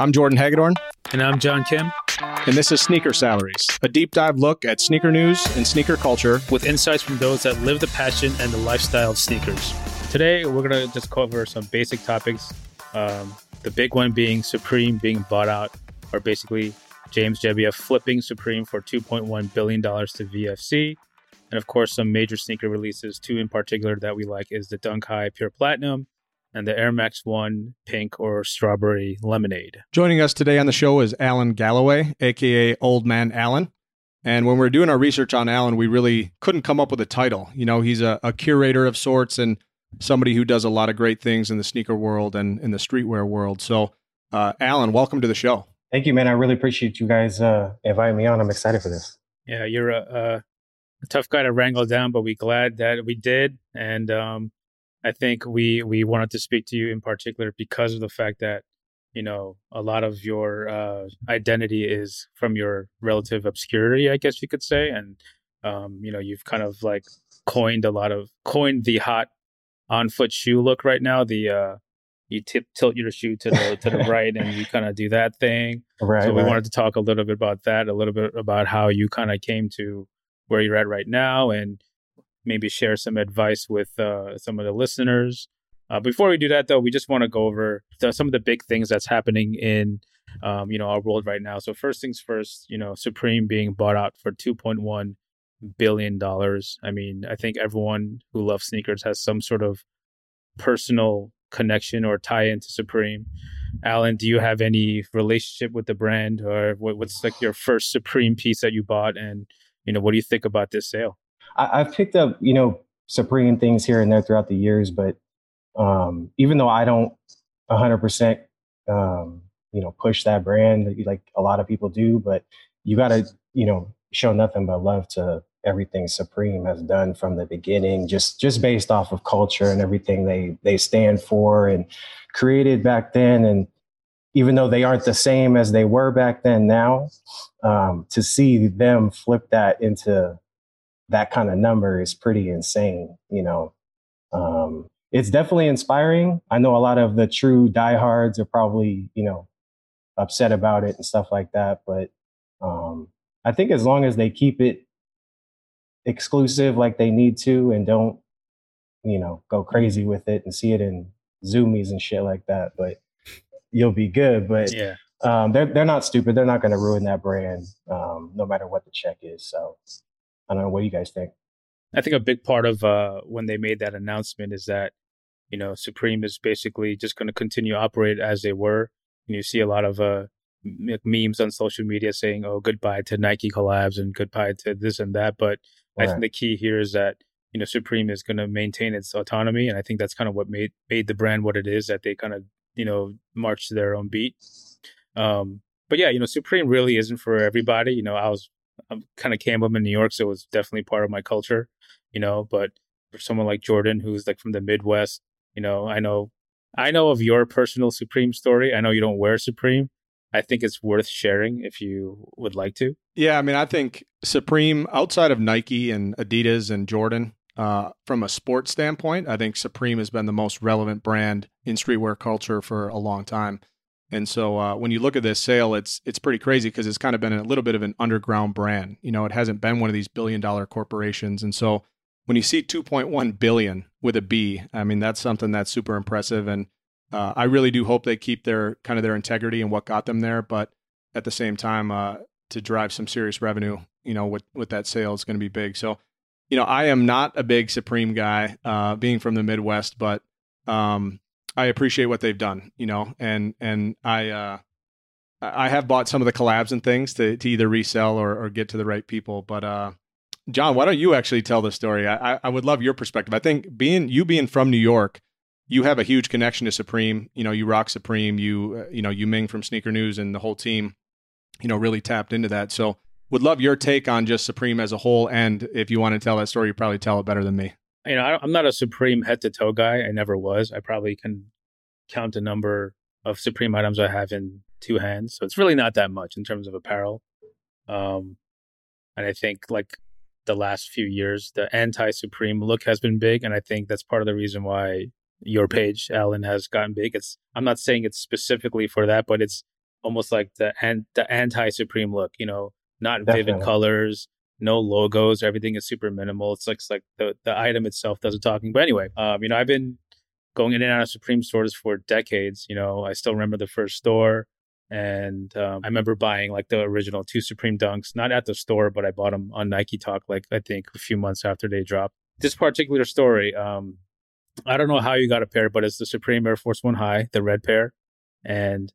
I'm Jordan Hagedorn. And I'm John Kim. And this is Sneaker Salaries, a deep dive look at sneaker news and sneaker culture with insights from those that live the passion and the lifestyle of sneakers. Today, we're going to just cover some basic topics. Um, the big one being Supreme being bought out, or basically James Jebbia flipping Supreme for $2.1 billion to VFC. And of course, some major sneaker releases, two in particular that we like is the Dunk High Pure Platinum and the Air Max 1 Pink or Strawberry Lemonade. Joining us today on the show is Alan Galloway, aka Old Man Alan. And when we are doing our research on Alan, we really couldn't come up with a title. You know, he's a, a, curator of sorts and somebody who does a lot of great things in the sneaker world and in the streetwear world. So, uh, Alan, welcome to the show. Thank you, man. I really appreciate you guys uh, inviting me on. I'm excited for this. Yeah, you're a, a tough guy to wrangle down, but we're glad that we did. And um, I think we we wanted to speak to you in particular because of the fact that you know a lot of your uh, identity is from your relative obscurity, I guess you could say, and um, you know you've kind of like coined a lot of coined the hot on foot shoe look right now. The uh, you tip tilt your shoe to the to the right and you kind of do that thing. Right. So we right. wanted to talk a little bit about that, a little bit about how you kind of came to where you're at right now, and maybe share some advice with uh, some of the listeners. Uh, before we do that, though, we just want to go over the, some of the big things that's happening in um, you know our world right now. So first things first, you know, Supreme being bought out for two point one billion dollars. I mean, I think everyone who loves sneakers has some sort of personal connection or tie into Supreme. Alan, do you have any relationship with the brand, or what, what's like your first Supreme piece that you bought, and you know, what do you think about this sale? I, have picked up, you know, Supreme things here and there throughout the years, but um, even though I don't 100%, um, you know, push that brand like a lot of people do, but you got to, you know, show nothing but love to everything Supreme has done from the beginning, just just based off of culture and everything they they stand for and created back then. And even though they aren't the same as they were back then now, um, to see them flip that into that kind of number is pretty insane, you know. Um, it's definitely inspiring. I know a lot of the true diehards are probably, you know, upset about it and stuff like that. But um, I think as long as they keep it exclusive like they need to and don't, you know, go crazy with it and see it in Zumiez and shit like that, but you'll be good. But yeah. Um, they're they're not stupid. They're not going to ruin that brand, um, no matter what the check is. So I don't know. What do you guys think? I think a big part of uh, when they made that announcement is that, you know, Supreme is basically just going to continue operate as they were. And you see a lot of uh, memes on social media saying, oh, goodbye to Nike collabs and goodbye to this and that. But right. I think the key here is that, you know, Supreme is going to maintain its autonomy. And I think that's kind of what made, made the brand what it is, that they kind of, you know, march to their own beat. Um, but yeah, you know, Supreme really isn't for everybody. You know, I was I kind of came up in New York, so it was definitely part of my culture, you know. But for someone like Jordan, who's like from the Midwest, you know, I know, I know of your personal Supreme story. I know you don't wear Supreme. I think it's worth sharing if you would like to. Yeah, I mean, I think Supreme, outside of Nike and Adidas and Jordan, uh, from a sports standpoint, I think Supreme has been the most relevant brand in streetwear culture for a long time. And so uh, when you look at this sale, it's it's pretty crazy because it's kind of been a little bit of an underground brand. You know, it hasn't been one of these billion dollar corporations. And so when you see 2.1 billion with a B, I mean that's something that's super impressive. And uh, I really do hope they keep their kind of their integrity and what got them there. But at the same time, uh, to drive some serious revenue, you know, with with that sale is going to be big. So, you know, I am not a big Supreme guy, uh, being from the Midwest, but um, I appreciate what they've done, you know, and and I uh, I have bought some of the collabs and things to to either resell or, or get to the right people. But uh, John, why don't you actually tell the story? I I would love your perspective. I think being you being from New York, you have a huge connection to Supreme. You know, you rock Supreme. You uh, you know Yu-Ming from Sneaker News and the whole team, you know, really tapped into that. So would love your take on just Supreme as a whole. And if you want to tell that story, you probably tell it better than me you know, I'm not a Supreme head to toe guy. I never was. I probably can count the number of Supreme items I have in two hands. So it's really not that much in terms of apparel. Um, and I think like the last few years, the anti Supreme look has been big. And I think that's part of the reason why your page, Alan, has gotten big. It's, I'm not saying it's specifically for that, but it's, almost like the and the anti Supreme look. You know, not Definitely. vivid colors, no logos. Everything is super minimal. It's like, it's like the the item itself does the talking. But anyway, um, you know, I've been going in and out of Supreme stores for decades. You know, I still remember the first store. And um, I remember buying like the original two Supreme Dunks, not at the store, but I bought them on Nike Talk, like I think a few months after they dropped. This particular story, um, I don't know how you got a pair, but it's the Supreme Air Force One High, the red pair. And,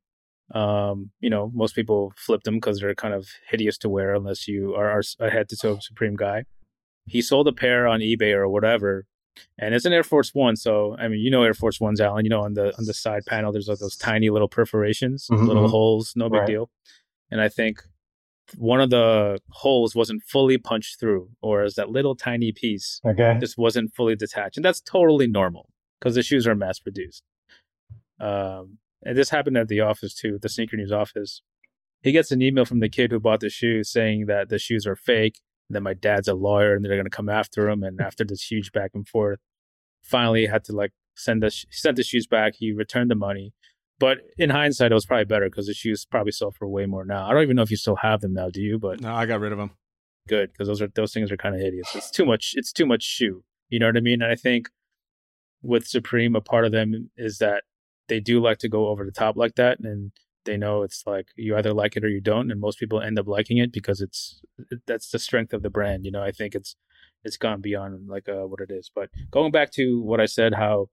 um, you know, most people flip them because they're kind of hideous to wear unless you are a head to toe Supreme guy. He sold a pair on eBay or whatever and it's an Air Force One. So I mean, you know Air Force Ones, Alan. You know on the on the side panel, there's like those tiny little perforations, mm-hmm. little mm-hmm. holes, no big right. deal. And I think one of the holes wasn't fully punched through, or is that little tiny piece okay. just wasn't fully detached, and that's totally normal because the shoes are mass produced. Um, and this happened at the office too, the Sneaker News office. He gets an email from the kid who bought the shoes saying that the shoes are fake then my dad's a lawyer and they're going to come after him. And after this huge back and forth, finally had to like send the, sent the shoes back. He returned the money. But in hindsight, it was probably better because the shoes probably sell for way more now. I don't even know if you still have them now, do you? But no, I got rid of them. Good because those are those things are kind of hideous. It's too much. It's too much shoe. You know what I mean? And I think with Supreme, a part of them is that they do like to go over the top like that, and they know it's like you either like it or you don't and most people end up liking it because it's that's the strength of the brand you know i think it's it's gone beyond like uh, what it is. But going back to what i said how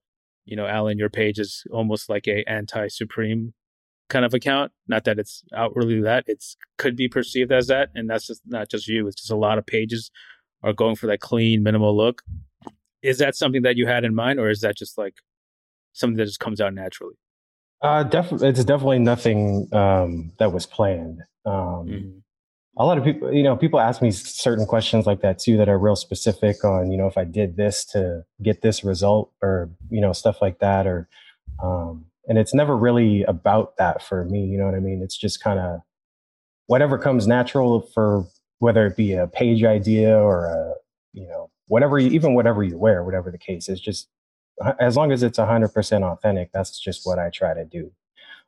you know alan your page is almost like a anti-supreme kind of account not that it's outwardly that it's could be perceived as that and that's just not just you it's just a lot of pages are going for that clean minimal look. Is that something that you had in mind or is that just like something that just comes out naturally uh, definitely, it's definitely nothing um, that was planned. Um, mm-hmm. A lot of people, you know, people ask me certain questions like that too that are real specific on, you know, if I did this to get this result or, you know, stuff like that. Or, um, and it's never really about that for me. You know what I mean? It's just kind of whatever comes natural for whether it be a page idea or a, you know, whatever, you, even whatever you wear, whatever the case is, just as long as it's 100% authentic that's just what i try to do.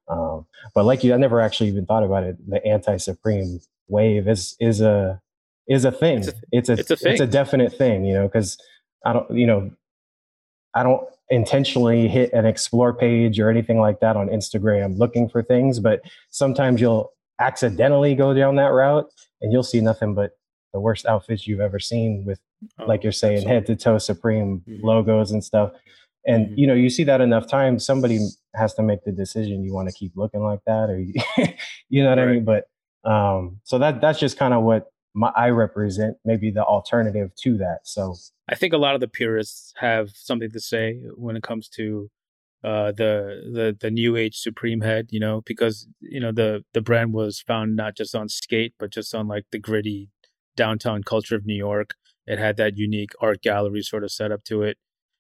Um, but like you i never actually even thought about it. The anti-supreme wave is is a is a thing. It's a, it's a, it's a, thing. It's a definite thing you know because i don't you know i don't intentionally hit an explore page or anything like that on instagram looking for things but sometimes you'll accidentally go down that route and you'll see nothing but the worst outfits you've ever seen with oh, like you're saying head to toe supreme mm-hmm. logos and stuff and mm-hmm. you know you see that enough times somebody has to make the decision you want to keep looking like that or you, you know what right. i mean but um so that that's just kind of what my, i represent maybe the alternative to that so i think a lot of the purists have something to say when it comes to uh the the the new age supreme head you know because you know the the brand was found not just on skate but just on like the gritty downtown culture of new york it had that unique art gallery sort of setup to it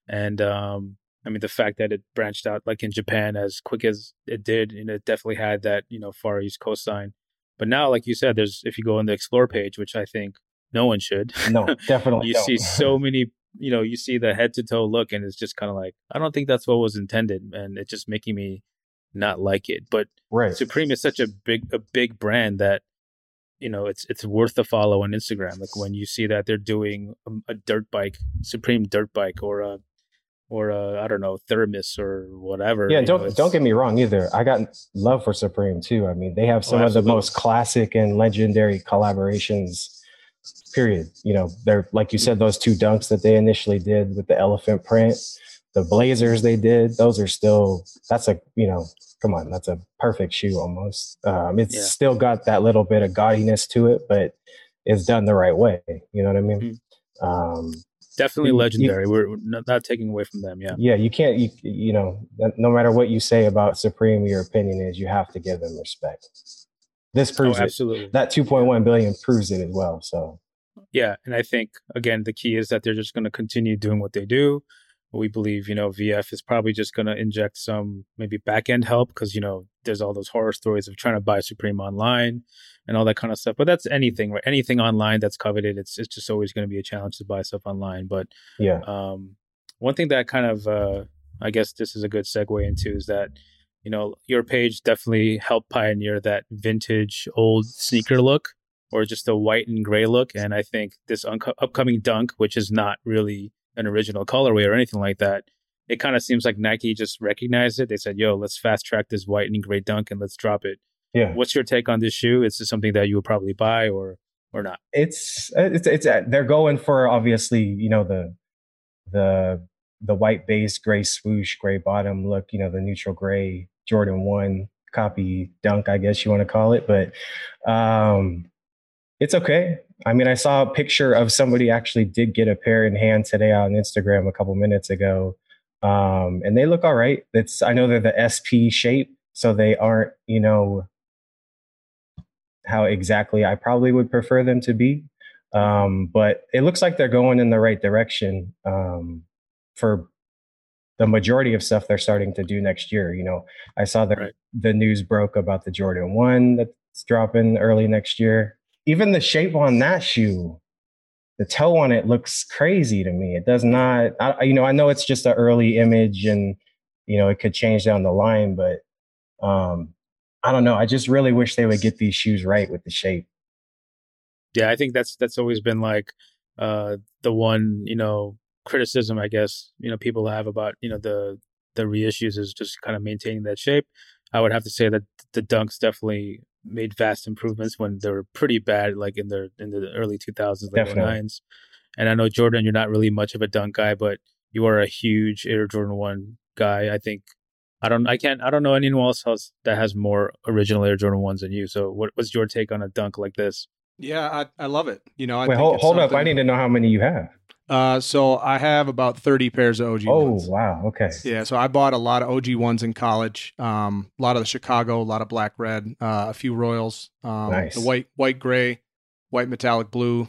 and um, I mean the fact that it branched out like in Japan as quick as it did, and it definitely had that you know Far East Coast sign. But now, like you said, there's if you go on the explore page, which I think no one should. No, definitely. you see so many, you know, you see the head to toe look, and it's just kind of like I don't think that's what was intended, and it's just making me not like it. But right. Supreme is such a big a big brand that you know it's it's worth the follow on Instagram. Like when you see that they're doing a, a dirt bike, Supreme dirt bike, or a or uh, I don't know thermos or whatever. Yeah, don't know, don't get me wrong either. I got love for Supreme too. I mean, they have some oh, of the most classic and legendary collaborations. Period. You know, they're like you said, those two dunks that they initially did with the elephant print, the blazers they did. Those are still. That's a you know, come on, that's a perfect shoe almost. Um, it's yeah. still got that little bit of gaudiness to it, but it's done the right way. You know what I mean? Mm-hmm. Um, definitely legendary. You, We're not, not, taking away from them. Yeah. Yeah. You can't, you, you know, no matter what you say about Supreme, your opinion is, you have to give them respect. This proves oh, absolutely. It. That 2.1 billion proves it as well. So, yeah. And I think, again, the key is that they're just going to continue doing what they do. We believe, you know, VF is probably just going to inject some maybe back end help because, you know, there's all those horror stories of trying to buy Supreme online and all that kind of stuff. But that's anything, right? Anything online that's coveted, it's it's just always going to be a challenge to buy stuff online. But yeah, um, one thing that kind of uh, I guess this is a good segue into is that you know, your page definitely helped pioneer that vintage old sneaker look or just a white and gray look. And I think this un- upcoming dunk, which is not really an original colorway or anything like that, it kind of seems like Nike just recognized it. They said, yo, let's fast track this white and gray dunk and let's drop it. Yeah. What's your take on this shoe? Is this something that you would probably buy or or not? It's it's it's uh, they're going for obviously, you know, the the the white base, gray swoosh, gray bottom look, you know, the neutral gray Jordan 1 copy dunk, I guess you want to call it, but um it's okay. I mean, I saw a picture of somebody actually did get a pair in hand today on Instagram a couple minutes ago. Um, and they look all right. It's I know they're the SP shape, so they aren't, you know, how exactly I probably would prefer them to be. Um, but it looks like they're going in the right direction um, for the majority of stuff they're starting to do next year. You know, I saw the right. the news broke about the Jordan One that's dropping early next year even the shape on that shoe, the toe on it looks crazy to me. It does not, I, you know, I know it's just an early image and, you know, it could change down the line, but um, I don't know. I just really wish they would get these shoes right with the shape. Yeah, I think that's that's always been like uh, the one, you know, criticism I guess you know people have about you know the the reissues is just kind of maintaining that shape. I would have to say that the dunks definitely made vast improvements when they were pretty bad, like in the in the early 2000s, late 90s. And I know Jordan, you're not really much of a dunk guy, but you are a huge Air Jordan One guy. I think I don't I can't I don't know anyone else has, that has more original Air Jordan ones than you. So what, what's your take on a dunk like this? Yeah, I, I love it. You know, I Wait, hold, hold up. I need to know how many you have. Uh, so I have about 30 pairs of OG oh, ones. wow. Okay. Yeah. So I bought a lot of OG ones in college. Um, a lot of the Chicago, a lot of black red, uh, a few Royals, um, nice. the white, white, gray, white metallic blue.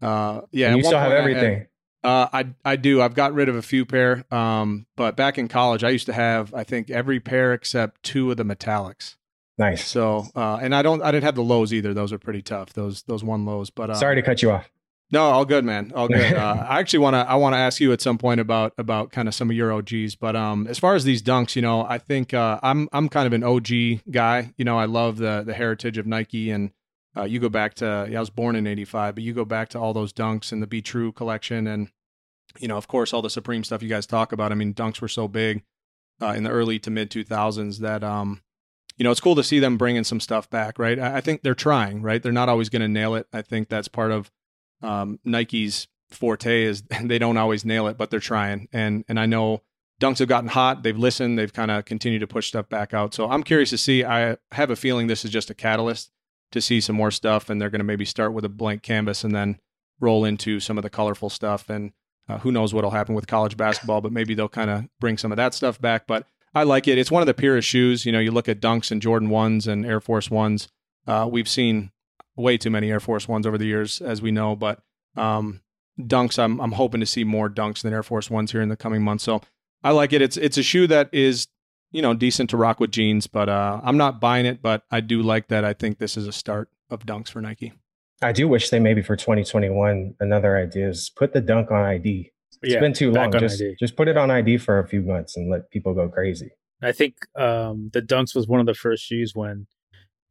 Uh, yeah. And you still have everything. Had, uh, I, I do. I've got rid of a few pair. Um, but back in college, I used to have, I think every pair except two of the metallics. Nice. So, uh, and I don't, I didn't have the lows either. Those are pretty tough. Those, those one lows, but, uh, sorry to cut you off. No, all good, man. All good. Uh, I actually want to I want to ask you at some point about about kind of some of your OGs, but um, as far as these dunks, you know, I think uh, I'm I'm kind of an OG guy. You know, I love the the heritage of Nike, and uh, you go back to yeah, I was born in '85, but you go back to all those dunks and the Be True collection, and you know, of course, all the Supreme stuff you guys talk about. I mean, dunks were so big uh, in the early to mid 2000s that um, you know, it's cool to see them bringing some stuff back, right? I, I think they're trying, right? They're not always going to nail it. I think that's part of um, Nike's forte is they don't always nail it, but they're trying. And and I know dunks have gotten hot. They've listened. They've kind of continued to push stuff back out. So I'm curious to see. I have a feeling this is just a catalyst to see some more stuff, and they're going to maybe start with a blank canvas and then roll into some of the colorful stuff. And uh, who knows what'll happen with college basketball, but maybe they'll kind of bring some of that stuff back. But I like it. It's one of the purest shoes. You know, you look at dunks and Jordan ones and Air Force ones. Uh, we've seen way too many Air Force Ones over the years, as we know. But um, dunks, I'm I'm hoping to see more dunks than Air Force Ones here in the coming months. So I like it. It's it's a shoe that is you know decent to rock with jeans, but uh, I'm not buying it. But I do like that. I think this is a start of dunks for Nike. I do wish they maybe for 2021 another idea is put the dunk on ID. It's yeah, been too long. Just ID. just put it on ID for a few months and let people go crazy. I think um, the Dunks was one of the first shoes when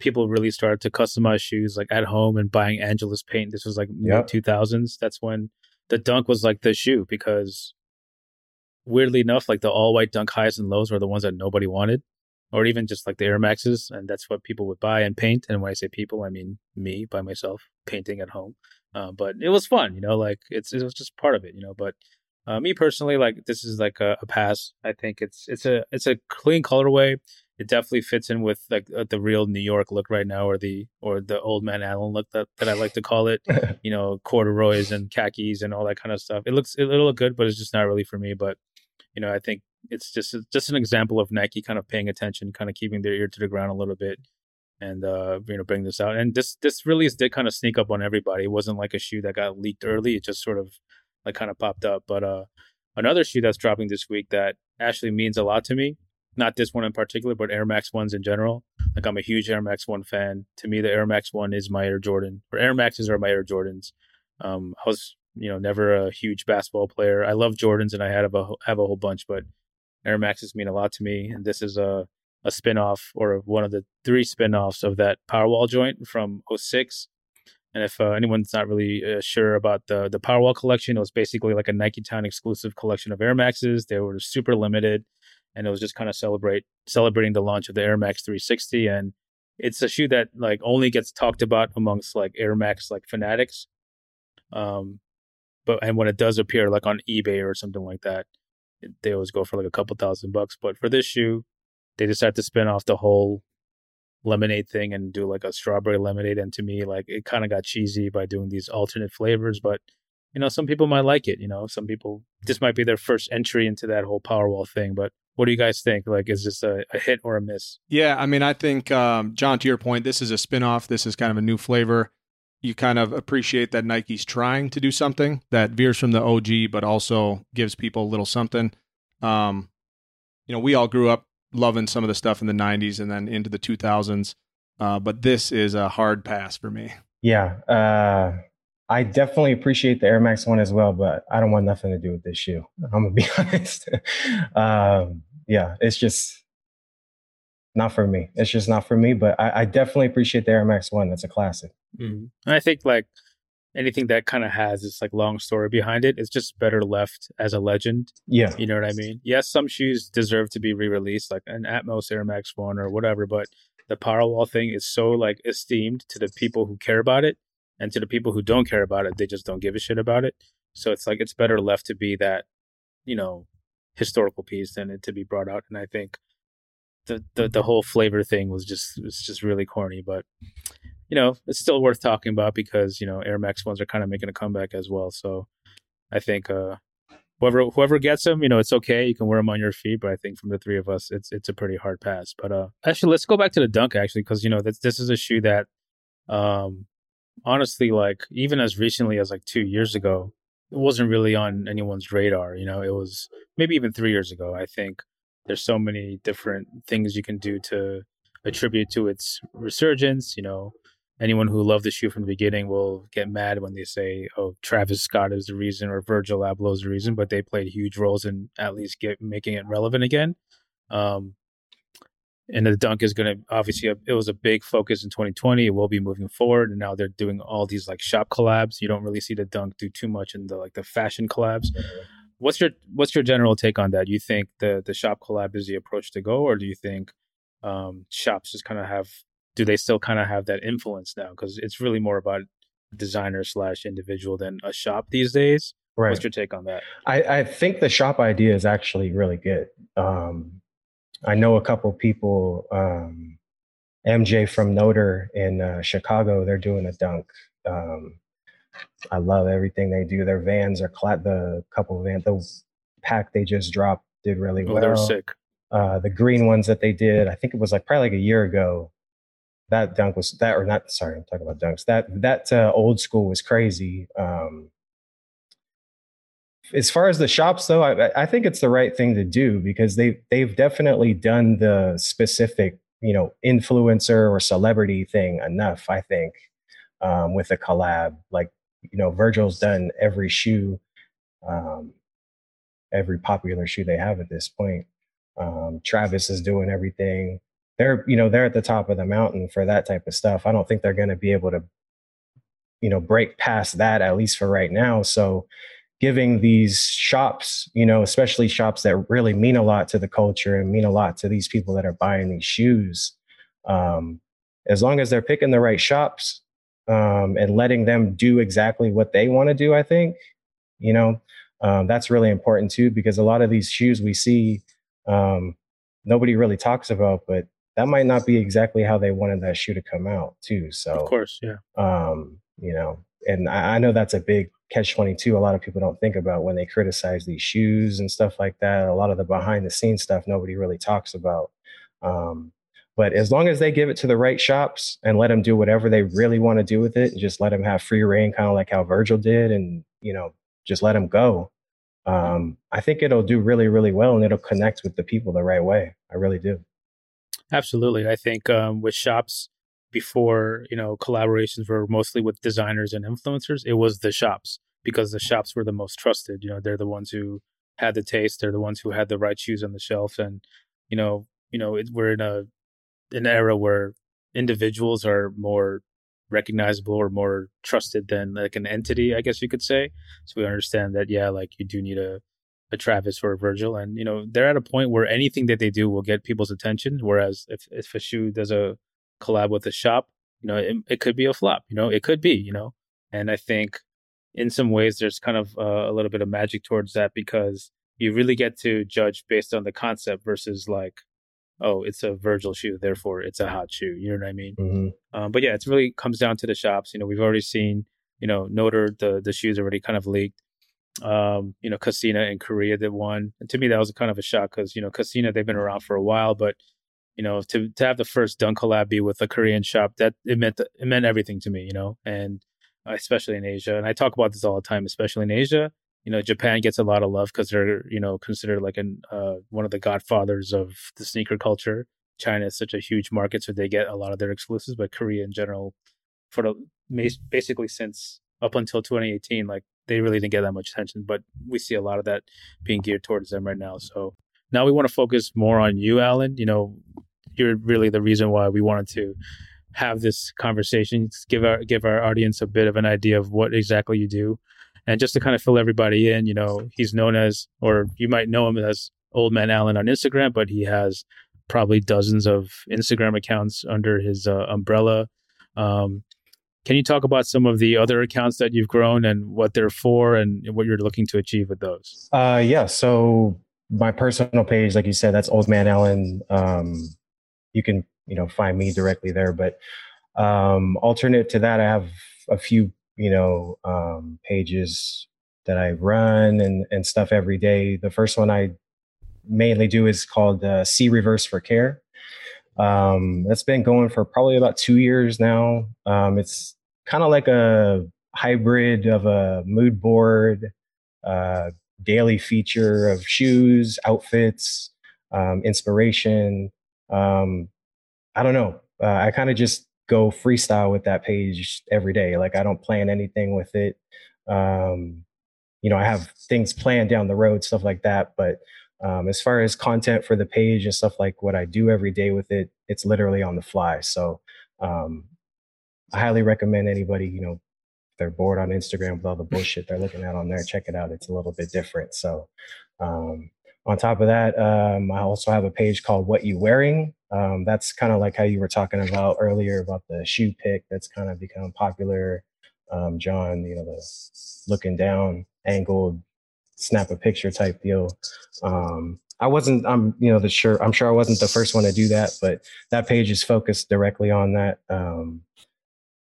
people really started to customize shoes like at home and buying Angelus paint. This was like yep. mid 2000s. That's when the Dunk was like the shoe because weirdly enough, like the all white Dunk highs and lows were the ones that nobody wanted, or even just like the Air Maxes, and that's what people would buy and paint. And when I say people, I mean me by myself painting at home. Uh, but it was fun, you know, like it's it was just part of it, you know. But uh, me personally, like this is like a, a, pass. I think it's it's a it's a clean colorway it definitely fits in with like uh, the real New York look right now, or the or the old man Alan look that, that I like to call it. you know, corduroys and khakis and all that kind of stuff. It looks it'll look good, but it's just not really for me. But you know, I think it's just just an example of Nike kind of paying attention, kind of keeping their ear to the ground a little bit, and uh, you know, bring this out. And this this release did kind of sneak up on everybody. It wasn't like a shoe that got leaked early. It just sort of like kind of popped up. But uh, another shoe that's dropping this week that actually means a lot to me not this one in particular, but Air Max ones in general. Like I'm a huge Air Max one fan. To me, the Air Max one is my Air Jordan, or Air Maxes are my Air Jordans. Um, I was, you know, never a huge basketball player. I love Jordans, and I had a have a whole bunch, but Air Maxes mean a lot to me. And this is a a spinoff or one of the three spinoffs of that Powerwall joint from 06. And if uh, anyone's not really uh, sure about the the Powerwall collection, it was basically like a Nike Town exclusive collection of Air Maxes. They were super limited, and it was just kind of celebrate celebrating the launch of the Air Max 360. And it's a shoe that like only gets talked about amongst like Air Max like fanatics. Um, but and when it does appear like on eBay or something like that, it, they always go for like a couple thousand bucks. But for this shoe, they decided to spin off the whole lemonade thing and do like a strawberry lemonade. And to me, like it kind of got cheesy by doing these alternate flavors. But you know, some people might like it. You know, some people this might be their first entry into that whole Powerwall thing. But what do you guys think? Like, is this a, a hit or a miss? Yeah, I mean, I think um, John, to your point, this is a spinoff. This is kind of a new flavor. You kind of appreciate that Nike's trying to do something that veers from the OG, but also gives people a little something. Um, you know, we all grew up loving some of the stuff in the 90s and then into the 2000s. Uh, but this is a hard pass for me. Yeah. Uh, I definitely appreciate the Air Max one as well, but I don't want nothing to do with this shoe. I'm to be honest. um, yeah, it's just not for me. It's just not for me, but I, I definitely appreciate the Air Max one. That's a classic. Mm-hmm. And I think like anything that kind of has this like long story behind it, it's just better left as a legend. Yeah. You know what I mean? Yes, some shoes deserve to be re-released, like an Atmos Air Max one or whatever, but the Powerwall thing is so like esteemed to the people who care about it, and to the people who don't care about it, they just don't give a shit about it. So it's like it's better left to be that, you know, historical piece than it to be brought out. And I think the the, the whole flavor thing was just was just really corny, but you know, it's still worth talking about because, you know, Air Max ones are kind of making a comeback as well. So I think uh whoever whoever gets them, you know, it's okay. You can wear them on your feet, but I think from the three of us, it's it's a pretty hard pass. But uh actually, let's go back to the dunk actually, because you know this this is a shoe that, um, honestly, like even as recently as like two years ago, it wasn't really on anyone's radar. You know, it was maybe even three years ago. I think there's so many different things you can do to attribute to its resurgence. You know, anyone who loved the shoe from the beginning will get mad when they say, "Oh, Travis Scott is the reason" or Virgil Abloh is the reason, but they played huge roles in at least get making it relevant again. Um, and the dunk is going to obviously it was a big focus in 2020. It will be moving forward, and now they're doing all these like shop collabs. You don't really see the dunk do too much in the like the fashion collabs. What's your what's your general take on that? You think the the shop collab is the approach to go, or do you think um, shops just kind of have do they still kind of have that influence now? Because it's really more about designer slash individual than a shop these days. Right. What's your take on that? I, I think the shop idea is actually really good. Um, I know a couple people, um, MJ from Notre in uh, Chicago, they're doing a dunk. Um, I love everything they do. Their vans are cla- the couple van the pack they just dropped did really well. oh. They're sick. Uh, the green ones that they did, I think it was like probably like a year ago that dunk was that or not sorry i'm talking about dunks that that uh, old school was crazy um, as far as the shops though I, I think it's the right thing to do because they they've definitely done the specific you know influencer or celebrity thing enough i think um, with a collab. Like you know virgil's done every shoe um, every popular shoe they have at this point. Um, travis is doing everything. They're you know they're at the top of the mountain for that type of stuff. I don't think they're going to be able to you know break past that at least for right now. So giving these shops you know especially shops that really mean a lot to the culture and mean a lot to these people that are buying these shoes um, as long as they're picking the right shops um, and letting them do exactly what they want to do i think you know um, that's really important too because a lot of these shoes we see um, nobody really talks about but that might not be exactly how they wanted that shoe to come out too. So of course, yeah. Um, you know, and I, I know that's a big catch 22 a lot of people don't think about when they criticize these shoes and stuff like that. A lot of the behind the scenes stuff nobody really talks about um, but as long as they give it to the right shops and let them do whatever they really want to do with it and just let them have free reign kind of like how virgil did and you know just let them go um, i think it'll do really really well and it'll connect with the people the right way. I really do. Absolutely. I think um, with shops before, you know, collaborations were mostly with designers and influencers, it was the shops because the shops were the most trusted. You know, they're the ones who had the taste, they're the ones who had the right shoes on the shelf. And, you know, you know, it, we're in a an era where individuals are more recognizable or more trusted than like an entity, I guess you could say. So we understand that, yeah, like you do need a, a Travis or a Virgil. And, you know, they're at a point where anything that they do will get people's attention. Whereas if, if a shoe does a collab with a shop, you know, it, it could be a flop, you know, it could be, you know. And I think in some ways there's kind of uh, a little bit of magic towards that because you really get to judge based on the concept versus like oh, it's a Virgil shoe, therefore it's a hot shoe. You know what I mean? Mm-hmm. Um, but yeah, it really comes down to the shops. You know, we've already seen, you know, Notre, the the shoes already kind of leaked. Um, you know, Kasina in Korea did one, and to me that was kind of a shock because you know Kasina they've been around for a while, but you know to to have the first dunk collab be with a Korean shop that it meant it meant everything to me. You know, and especially in Asia, and I talk about this all the time, especially in Asia you know Japan gets a lot of love because they're you know considered like an uh, one of the godfathers of the sneaker culture. China is such a huge market, so they get a lot of their exclusives. But Korea in general, for the basically since up until 2018, like they really didn't get that much attention. But we see a lot of that being geared towards them right now. So now we want to focus more on you, Alan. You know, you're really the reason why we wanted to have this conversation. Give our give our audience a bit of an idea of what exactly you do and just to kind of fill everybody in, you know, he's known as, or you might know him as Old Man Alan on Instagram, but he has probably dozens of Instagram accounts under his uh, umbrella. Um, can you talk about some of the other accounts that you've grown and what they're for and what you're looking to achieve with those? Uh, yeah. So my personal page, like you said, that's Old Man Alan. Um, you can, you know, find me directly there. But um, alternate to that, I have a few you know, um, pages that I run and, and stuff every day. The first one I mainly do is called uh, C Reverse for Care. Um, that's been going for probably about two years now. Um, it's kind of like a hybrid of a mood board, uh, daily feature of shoes, outfits, um, inspiration. Um, I don't know. Uh, I kind of just go freestyle with that page every day. Like I don't plan anything with it. Um, you know, I have things planned down the road, stuff like that. But um, as far as content for the page and stuff like what I do every day with it, it's literally on the fly. So um, I highly recommend anybody, you know, they're bored on Instagram with all the bullshit they're looking at on there, check it out. It's a little bit different. So um, on top of that, um, I also have a page called What You Wearing. Um, that's kind of like how you were talking about earlier about the shoe pick that's kind of become popular. Um, John, you know, the looking down, angled, snap a picture type deal. Um, I wasn't, I'm, you know, the sure, I'm sure I wasn't the first one to do that, but that page is focused directly on that. Um,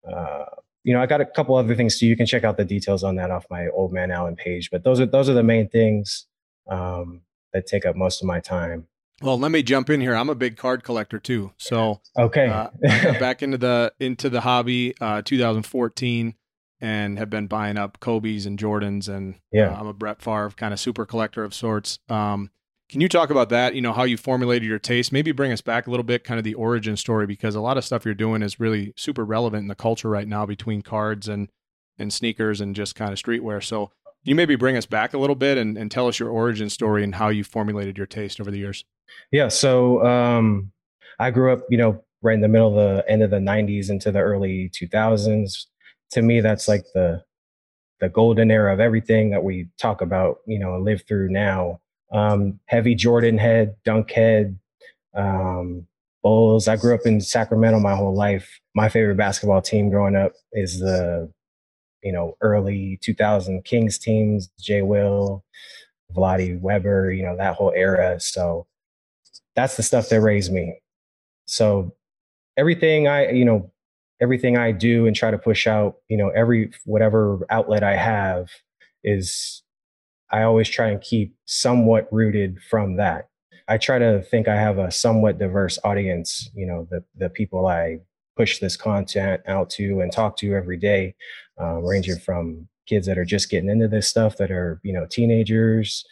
uh, you know, I got a couple other things too. You can check out the details on that off my old man Alan page, but those are those are the main things um, that take up most of my time. Well, let me jump in here. I'm a big card collector too. So okay, uh, back into the into the hobby, uh, 2014, and have been buying up Kobe's and Jordans, and yeah, uh, I'm a Brett Favre kind of super collector of sorts. Um, can you talk about that? You know how you formulated your taste. Maybe bring us back a little bit, kind of the origin story, because a lot of stuff you're doing is really super relevant in the culture right now between cards and and sneakers and just kind of streetwear. So you maybe bring us back a little bit and, and tell us your origin story and how you formulated your taste over the years? Yeah. So um, I grew up, you know, right in the middle of the end of the 90s into the early 2000s. To me, that's like the the golden era of everything that we talk about, you know, and live through now. Um, heavy Jordan head, dunk head, um, Bulls. I grew up in Sacramento my whole life. My favorite basketball team growing up is the, you know, early 2000 Kings teams, Jay Will, Vlade Webber, you know, that whole era. So that's the stuff that raised me. So everything I, you know, everything I do and try to push out, you know, every whatever outlet I have is I always try and keep somewhat rooted from that. I try to think I have a somewhat diverse audience, you know, the the people I push this content out to and talk to every day, um, ranging from kids that are just getting into this stuff that are, you know, teenagers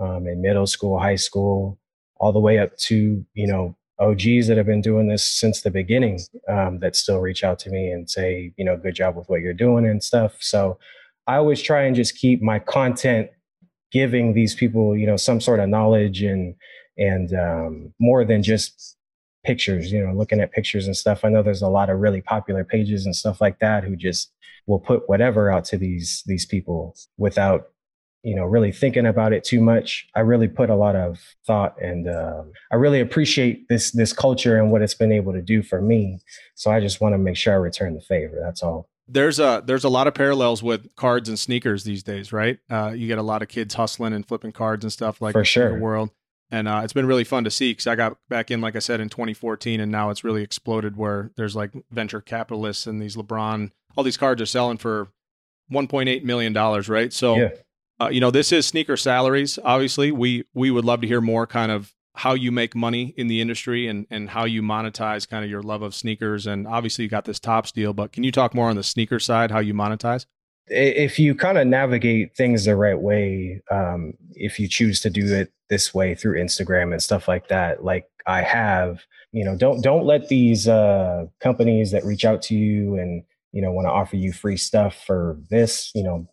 um, in middle school, high school, all the way up to you know OGs that have been doing this since the beginning um, that still reach out to me and say, you know, good job with what you're doing and stuff. So I always try and just keep my content giving these people, you know, some sort of knowledge and and um, more than just pictures, you know, looking at pictures and stuff. I know there's a lot of really popular pages and stuff like that who just will put whatever out to these these people without you know really thinking about it too much. I really put a lot of thought and um, i really appreciate this this culture and what it's been able to do for me. So i just want to make sure i return the favor that's all there's a there's a lot of parallels with cards and sneakers these days right uh, you get a lot of kids hustling and flipping cards and stuff like for sure the world and uh, it's been really fun to see because I got back in, like I said, in 2014, and now it's really exploded where there's like venture capitalists and these LeBron, all these cards are selling for 1.8 million dollars, right? So, yeah. uh, you know, this is sneaker salaries. Obviously, we we would love to hear more kind of how you make money in the industry and and how you monetize kind of your love of sneakers. And obviously, you got this Topps deal, but can you talk more on the sneaker side, how you monetize? if you kind of navigate things the right way, um, if you choose to do it this way through Instagram and stuff like that, like I have, you know, don't don't let these uh, companies that reach out to you and you know want to offer you free stuff for this, you know,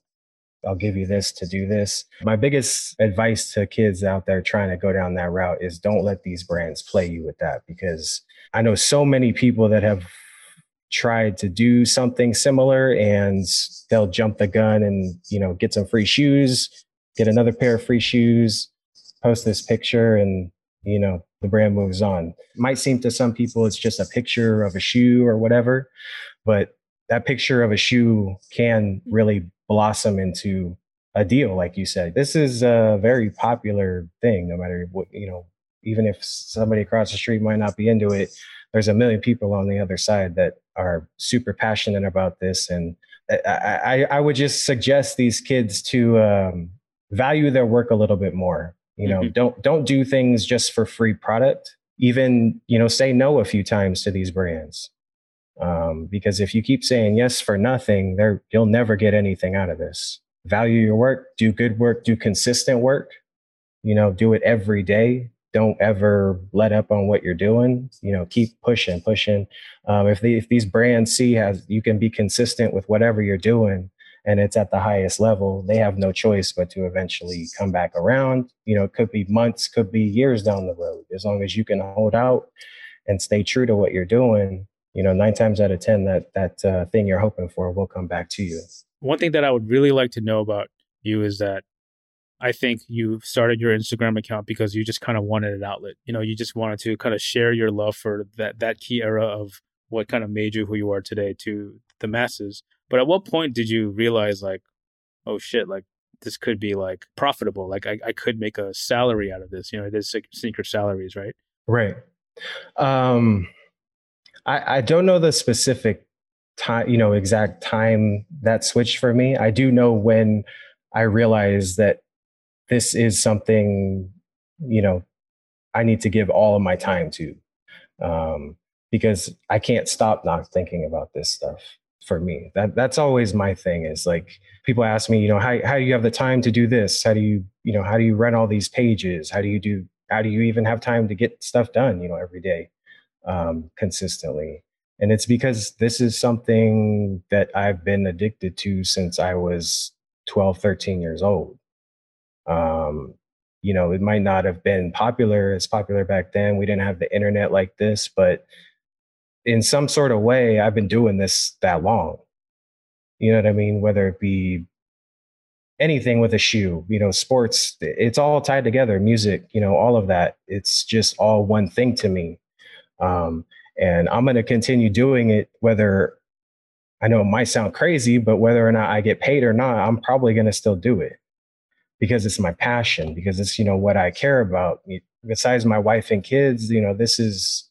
I'll give you this to do this. My biggest advice to kids out there trying to go down that route is don't let these brands play you with that because I know so many people that have tried to do something similar and they'll jump the gun and you know get some free shoes get another pair of free shoes post this picture and you know the brand moves on might seem to some people it's just a picture of a shoe or whatever but that picture of a shoe can really blossom into a deal like you said this is a very popular thing no matter what you know even if somebody across the street might not be into it there's a million people on the other side that are super passionate about this. And I, I, I would just suggest these kids to um, value their work a little bit more. You know, mm-hmm. don't don't do things just for free product. Even you know, say no a few times to these brands. Um, because if you keep saying yes for nothing, there you'll never get anything out of this. Value your work, do good work, do consistent work. You know, do it every day don't ever let up on what you're doing. You know, keep pushing, pushing. Um, if the, if these brands see has you can be consistent with whatever you're doing, and it's at the highest level, they have no choice but to eventually come back around. You know, it could be months, could be years down the road. As long as you can hold out and stay true to what you're doing, you know, nine times out of ten, that that uh, thing you're hoping for will come back to you. One thing that I would really like to know about you is that I think you started your Instagram account because you just kind of wanted an outlet. You know, you just wanted to kind of share your love for that that key era of what kind of made you who you are today to the masses. But at what point did you realize like, oh shit, like this could be like profitable. Like I, I could make a salary out of this. You know, it is sneaker salaries, right? Right. Um I, I don't know the specific time, you know, exact time that switched for me. I do know when I realized that this is something you know i need to give all of my time to um, because i can't stop not thinking about this stuff for me. That that's always my thing is like people ask me you know how, how do you have the time to do this? How do you you know how do you run all these pages? How do you do how do you even have time to get stuff done you know every day um, consistently and it's because this is something that i've been addicted to since i was 12 13 years old um, you know, it might not have been popular as popular back then. We didn't have the internet like this, but in some sort of way, I've been doing this that long. You know what I mean? Whether it be anything with a shoe, you know, sports, it's all tied together, music, you know, all of that. It's just all one thing to me. Um, and I'm going to continue doing it, whether I know it might sound crazy, but whether or not I get paid or not, I'm probably going to still do it because it's my passion, because it's, you know, what I care about. Besides my wife and kids, you know, this is,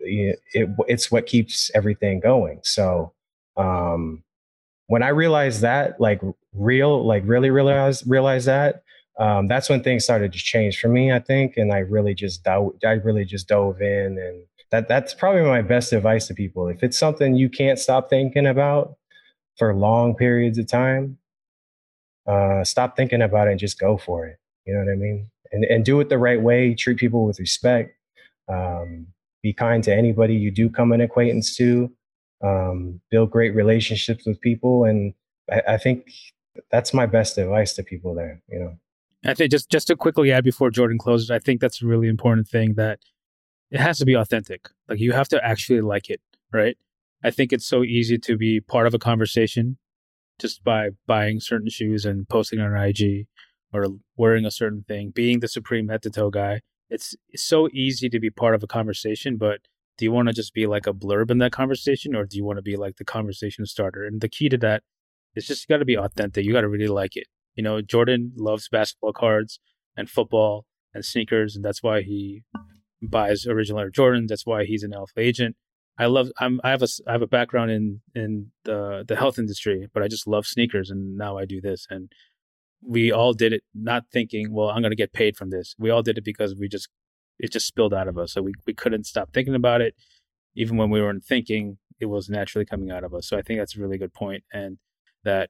it, it's what keeps everything going. So, um, when I realized that, like real, like really realize, realize that, um, that's when things started to change for me, I think. And I really just, dove, I really just dove in and that, that's probably my best advice to people. If it's something you can't stop thinking about for long periods of time, uh, stop thinking about it and just go for it. You know what I mean? And and do it the right way. Treat people with respect. Um, be kind to anybody you do come an acquaintance to. Um, build great relationships with people, and I, I think that's my best advice to people there. You know. I think just just to quickly add before Jordan closes, I think that's a really important thing that it has to be authentic. Like you have to actually like it, right? I think it's so easy to be part of a conversation just by buying certain shoes and posting on IG or wearing a certain thing, being the supreme head to toe guy. It's, it's so easy to be part of a conversation, but do you want to just be like a blurb in that conversation or do you want to be like the conversation starter? And the key to that is just got to be authentic. You got to really like it. You know, Jordan loves basketball cards and football and sneakers, and that's why he buys original Air Jordan. That's why he's an alpha agent. I love. I'm. I have a. I have a background in in the the health industry, but I just love sneakers, and now I do this. And we all did it not thinking, well, I'm going to get paid from this. We all did it because we just it just spilled out of us. So we we couldn't stop thinking about it, even when we weren't thinking. It was naturally coming out of us. So I think that's a really good point, and that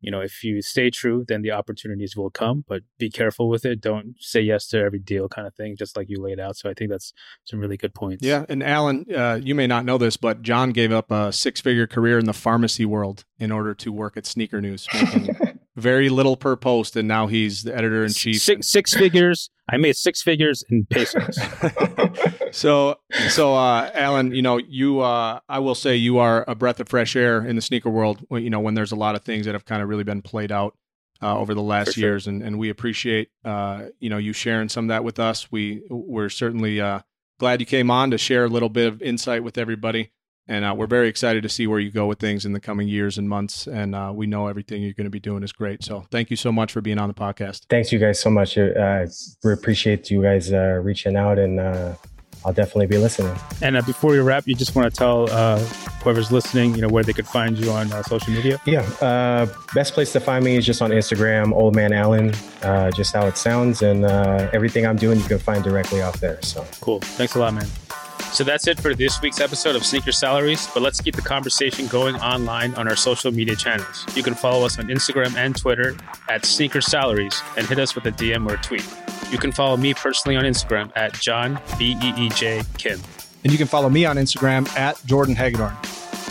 you know, if you stay true, then the opportunities will come, but be careful with it. Don't say yes to every deal kind of thing, just like you laid out. So I think that's some really good points. Yeah. And Alan, uh, you may not know this, but John gave up a six figure career in the pharmacy world in order to work at Sneaker News, very little per post. And now he's the editor in chief. Six, six figures. I made six figures in pesos. so, so, uh, Alan, you know, you, uh, I will say you are a breath of fresh air in the sneaker world. You know, when there's a lot of things that have kind of really been played out uh, over the last sure. years, and, and we appreciate, uh, you know, you sharing some of that with us. We, we're certainly uh, glad you came on to share a little bit of insight with everybody. And uh, we're very excited to see where you go with things in the coming years and months. And uh, we know everything you're going to be doing is great. So thank you so much for being on the podcast. Thanks, you guys, so much. Uh, we appreciate you guys uh, reaching out, and uh, I'll definitely be listening. And uh, before we wrap, you just want to tell whoever's listening, you know, where they could find you on social media. Yeah, best place to find me is just on Instagram, Old Man Alan, just how it sounds, and everything I'm doing you can find directly off there. So cool. Thanks a lot, man. So that's it for this week's episode of Sneaker Salaries, but let's keep the conversation going online on our social media channels. You can follow us on Instagram and Twitter at Sneaker Salaries and hit us with a DM or a tweet. You can follow me personally on Instagram at John B E E J Kim. And you can follow me on Instagram at Jordan Hagedorn.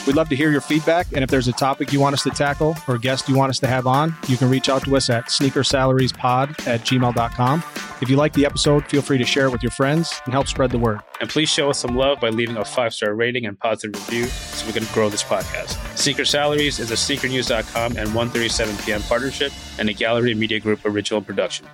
We'd love to hear your feedback, and if there's a topic you want us to tackle or a guest you want us to have on, you can reach out to us at sneakersalariespod at gmail.com. If you like the episode, feel free to share it with your friends and help spread the word. And please show us some love by leaving a five star rating and positive review so we can grow this podcast. Sneaker Salaries is a sneakernews.com and 137 p.m. partnership and a Gallery Media Group original production.